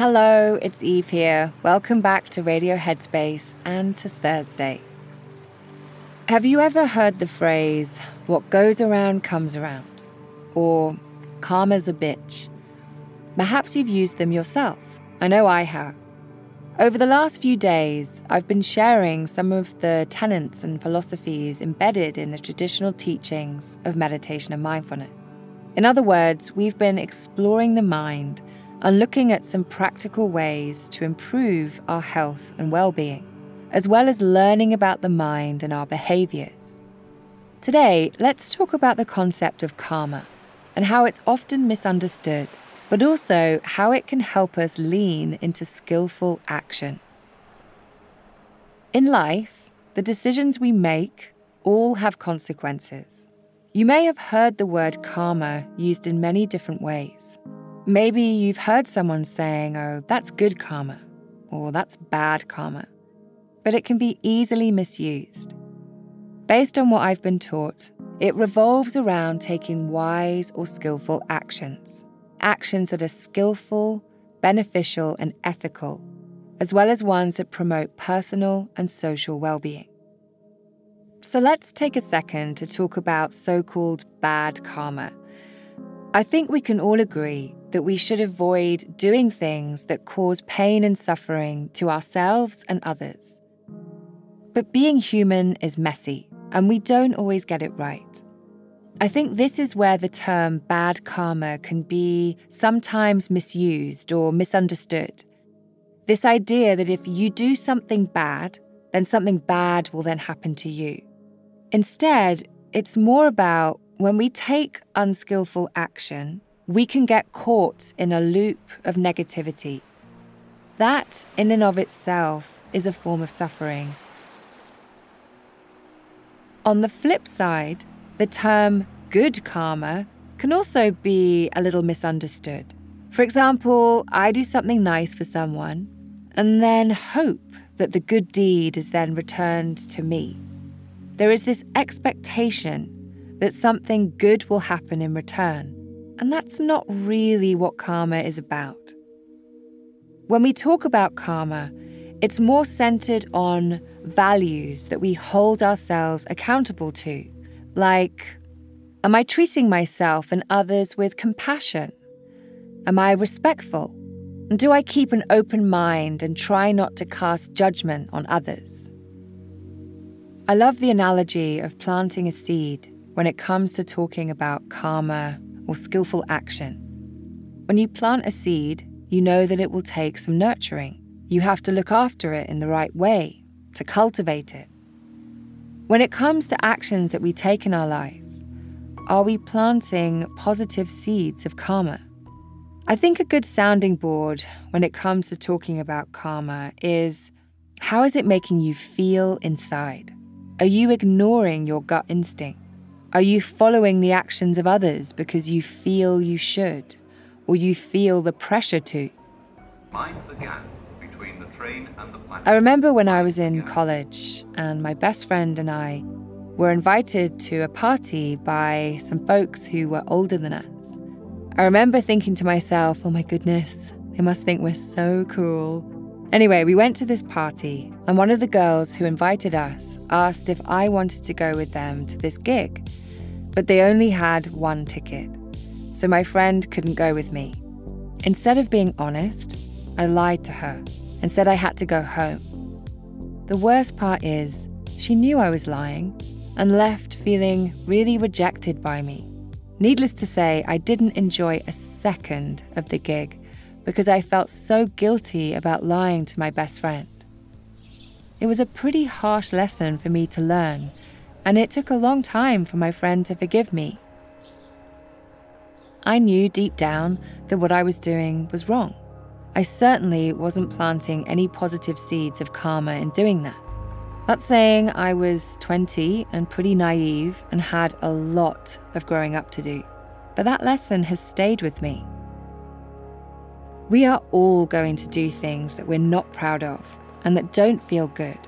Hello, it's Eve here. Welcome back to Radio Headspace and to Thursday. Have you ever heard the phrase, what goes around comes around? Or, karma's a bitch? Perhaps you've used them yourself. I know I have. Over the last few days, I've been sharing some of the tenets and philosophies embedded in the traditional teachings of meditation and mindfulness. In other words, we've been exploring the mind and looking at some practical ways to improve our health and well being, as well as learning about the mind and our behaviors. Today, let's talk about the concept of karma and how it's often misunderstood, but also how it can help us lean into skillful action. In life, the decisions we make all have consequences. You may have heard the word karma used in many different ways. Maybe you've heard someone saying, oh, that's good karma, or that's bad karma, but it can be easily misused. Based on what I've been taught, it revolves around taking wise or skillful actions, actions that are skillful, beneficial, and ethical, as well as ones that promote personal and social well being. So let's take a second to talk about so called bad karma. I think we can all agree that we should avoid doing things that cause pain and suffering to ourselves and others. But being human is messy, and we don't always get it right. I think this is where the term bad karma can be sometimes misused or misunderstood. This idea that if you do something bad, then something bad will then happen to you. Instead, it's more about when we take unskillful action, we can get caught in a loop of negativity. That, in and of itself, is a form of suffering. On the flip side, the term good karma can also be a little misunderstood. For example, I do something nice for someone and then hope that the good deed is then returned to me. There is this expectation that something good will happen in return, and that's not really what karma is about. When we talk about karma, it's more centered on values that we hold ourselves accountable to, like Am I treating myself and others with compassion? Am I respectful? And do I keep an open mind and try not to cast judgment on others? I love the analogy of planting a seed when it comes to talking about karma or skillful action. When you plant a seed, you know that it will take some nurturing. You have to look after it in the right way to cultivate it. When it comes to actions that we take in our life, are we planting positive seeds of karma? I think a good sounding board when it comes to talking about karma is how is it making you feel inside? Are you ignoring your gut instinct? Are you following the actions of others because you feel you should, or you feel the pressure to? Mind the gap between the train and the platform. I remember when I was in college, and my best friend and I were invited to a party by some folks who were older than us. I remember thinking to myself, oh my goodness, they must think we're so cool. Anyway, we went to this party, and one of the girls who invited us asked if I wanted to go with them to this gig, but they only had one ticket, so my friend couldn't go with me. Instead of being honest, I lied to her and said I had to go home. The worst part is, she knew I was lying and left feeling really rejected by me. Needless to say, I didn't enjoy a second of the gig because I felt so guilty about lying to my best friend. It was a pretty harsh lesson for me to learn, and it took a long time for my friend to forgive me. I knew deep down that what I was doing was wrong. I certainly wasn't planting any positive seeds of karma in doing that. That's saying I was 20 and pretty naive and had a lot of growing up to do. But that lesson has stayed with me. We are all going to do things that we're not proud of and that don't feel good.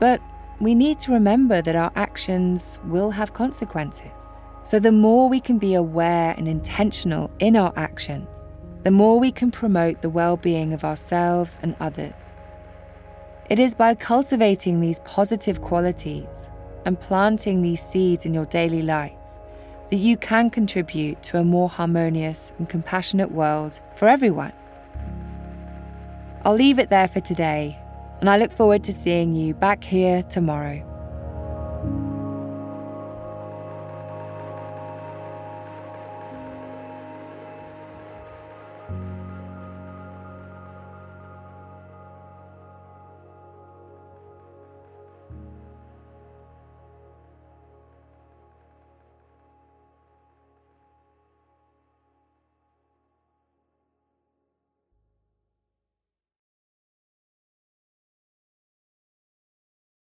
But we need to remember that our actions will have consequences. So the more we can be aware and intentional in our actions, the more we can promote the well being of ourselves and others. It is by cultivating these positive qualities and planting these seeds in your daily life that you can contribute to a more harmonious and compassionate world for everyone. I'll leave it there for today, and I look forward to seeing you back here tomorrow.